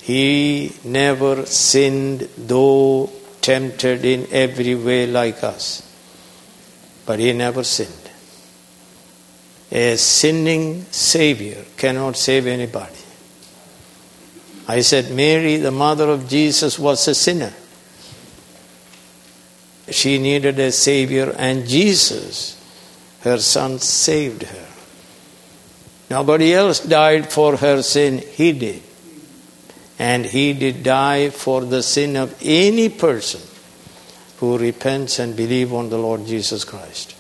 He never sinned, though tempted in every way like us, but he never sinned. A sinning Savior cannot save anybody. I said, Mary, the mother of Jesus, was a sinner. She needed a Savior, and Jesus, her son, saved her. Nobody else died for her sin, he did and he did die for the sin of any person who repents and believes on the Lord Jesus Christ.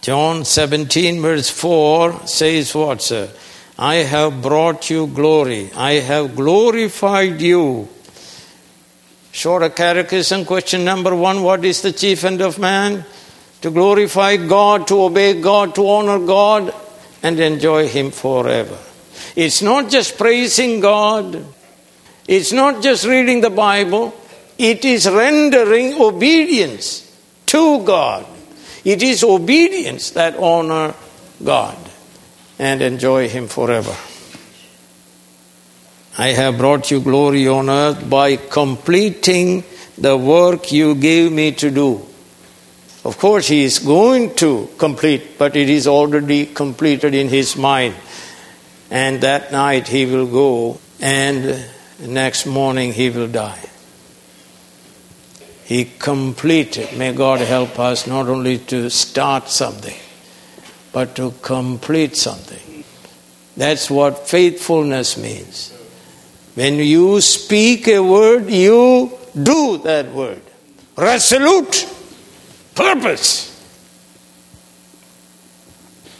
John 17, verse 4 says, What, sir? I have brought you glory. I have glorified you. Shorter catechism, question number one What is the chief end of man? To glorify God, to obey God, to honor God, and enjoy Him forever. It's not just praising God, it's not just reading the Bible, it is rendering obedience to God. It is obedience that honor God and enjoy Him forever. I have brought you glory on earth by completing the work you gave me to do. Of course, He is going to complete, but it is already completed in His mind. And that night He will go, and next morning He will die. He completed. May God help us not only to start something, but to complete something. That's what faithfulness means. When you speak a word, you do that word. Resolute purpose.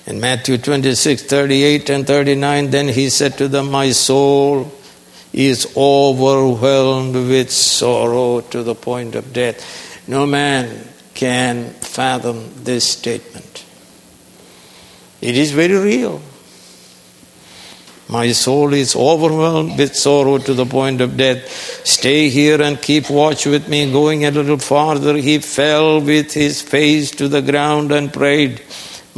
In Matthew 26, 38 and 39, then he said to them, My soul is overwhelmed with sorrow to the point of death. No man can fathom this statement. It is very real. My soul is overwhelmed with sorrow to the point of death. Stay here and keep watch with me. Going a little farther, he fell with his face to the ground and prayed,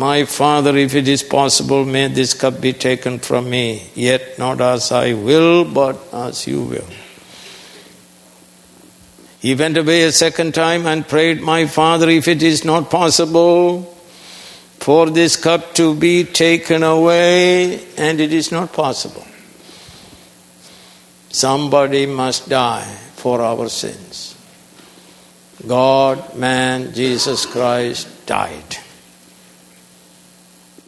My Father, if it is possible, may this cup be taken from me. Yet not as I will, but as you will. He went away a second time and prayed, My Father, if it is not possible, for this cup to be taken away, and it is not possible. Somebody must die for our sins. God, man, Jesus Christ died.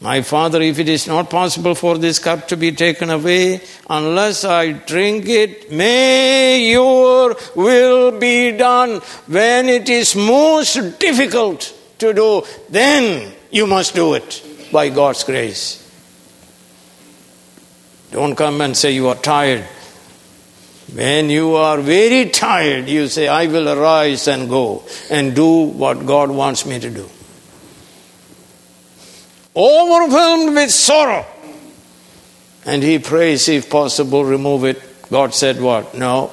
My Father, if it is not possible for this cup to be taken away, unless I drink it, may your will be done. When it is most difficult to do, then you must do it by God's grace. Don't come and say you are tired. When you are very tired, you say, I will arise and go and do what God wants me to do. Overwhelmed with sorrow. And he prays, if possible, remove it. God said, What? No.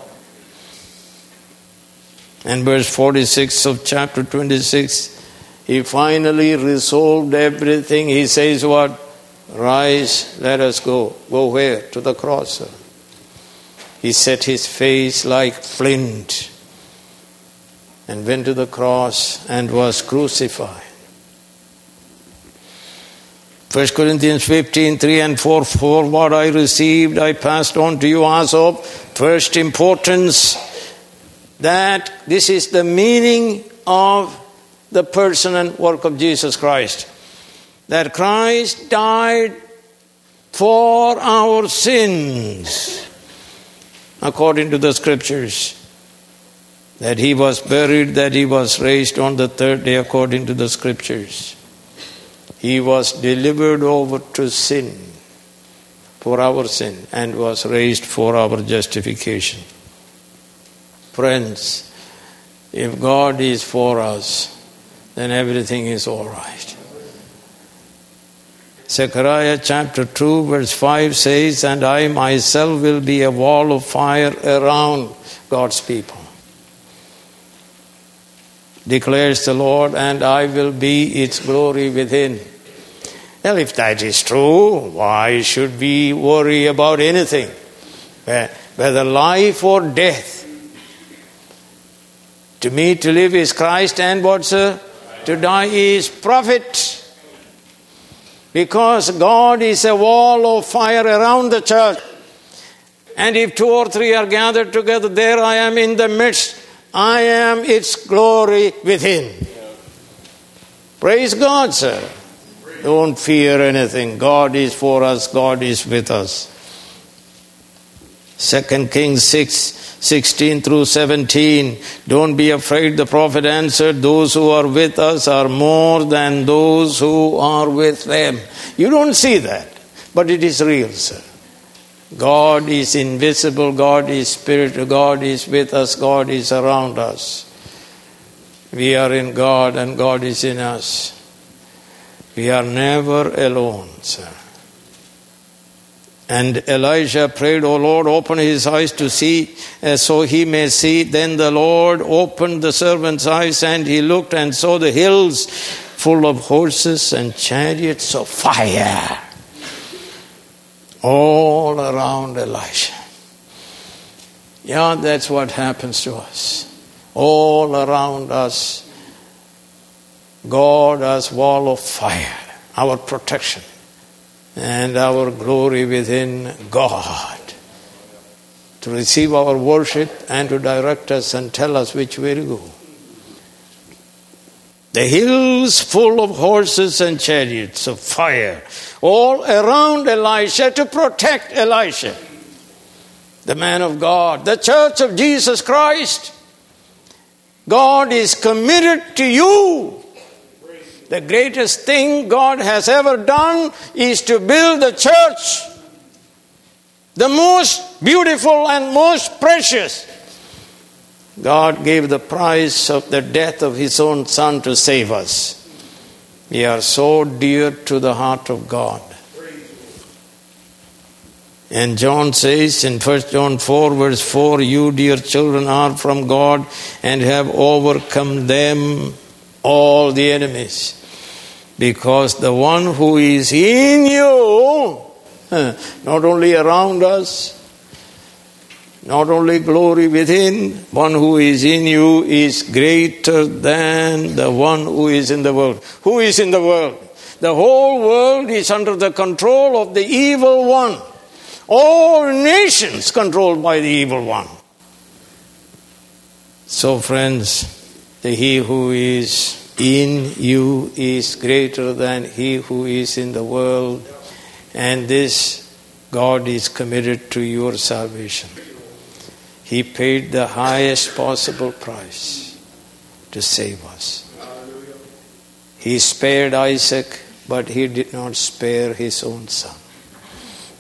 And verse 46 of chapter 26 he finally resolved everything. He says, What? Rise, let us go. Go where? To the cross. He set his face like flint and went to the cross and was crucified. 1 Corinthians 15, 3 and 4 For what I received, I passed on to you as of first importance. That this is the meaning of the person and work of Jesus Christ. That Christ died for our sins, according to the scriptures. That he was buried, that he was raised on the third day, according to the scriptures. He was delivered over to sin for our sin and was raised for our justification. Friends, if God is for us, then everything is all right. Zechariah chapter 2, verse 5 says, And I myself will be a wall of fire around God's people. Declares the Lord, and I will be its glory within. Well, if that is true, why should we worry about anything? Whether life or death. To me, to live is Christ, and what, sir? To die is profit. Because God is a wall of fire around the church. And if two or three are gathered together, there I am in the midst. I am its glory within. Praise God, sir. Don't fear anything. God is for us, God is with us. 2 Kings 6 16 through 17. Don't be afraid, the prophet answered, Those who are with us are more than those who are with them. You don't see that, but it is real, sir. God is invisible, God is spirit, God is with us, God is around us. We are in God and God is in us. We are never alone, sir. And Elijah prayed, O Lord, open his eyes to see, uh, so he may see. Then the Lord opened the servant's eyes, and he looked and saw the hills full of horses and chariots of fire all around Elisha. Yeah, that's what happens to us. All around us, God has wall of fire, our protection and our glory within God to receive our worship and to direct us and tell us which way to go. The hills full of horses and chariots of fire, all around Elisha to protect Elisha, the man of God, the church of Jesus Christ. God is committed to you the greatest thing God has ever done is to build the church. The most beautiful and most precious. God gave the price of the death of His own Son to save us. We are so dear to the heart of God. And John says in 1 John 4, verse 4, You, dear children, are from God and have overcome them, all the enemies. Because the one who is in you, [LAUGHS] not only around us, not only glory within, one who is in you is greater than the one who is in the world. Who is in the world? The whole world is under the control of the evil one. All nations controlled by the evil one. So, friends, the he who is in you is greater than he who is in the world. And this God is committed to your salvation. He paid the highest possible price to save us. He spared Isaac, but he did not spare his own son,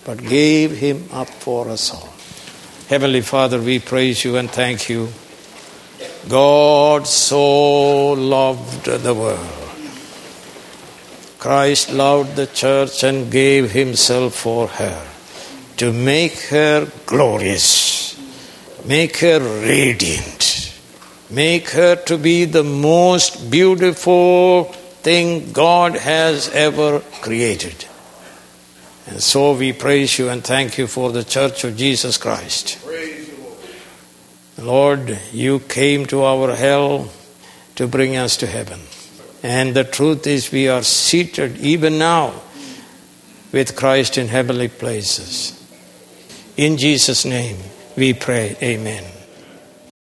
but gave him up for us all. Heavenly Father, we praise you and thank you God so loved the world. Christ loved the church and gave himself for her to make her glorious, make her radiant, make her to be the most beautiful thing God has ever created. And so we praise you and thank you for the church of Jesus Christ. Lord, you came to our hell to bring us to heaven. And the truth is, we are seated even now with Christ in heavenly places. In Jesus' name we pray, Amen.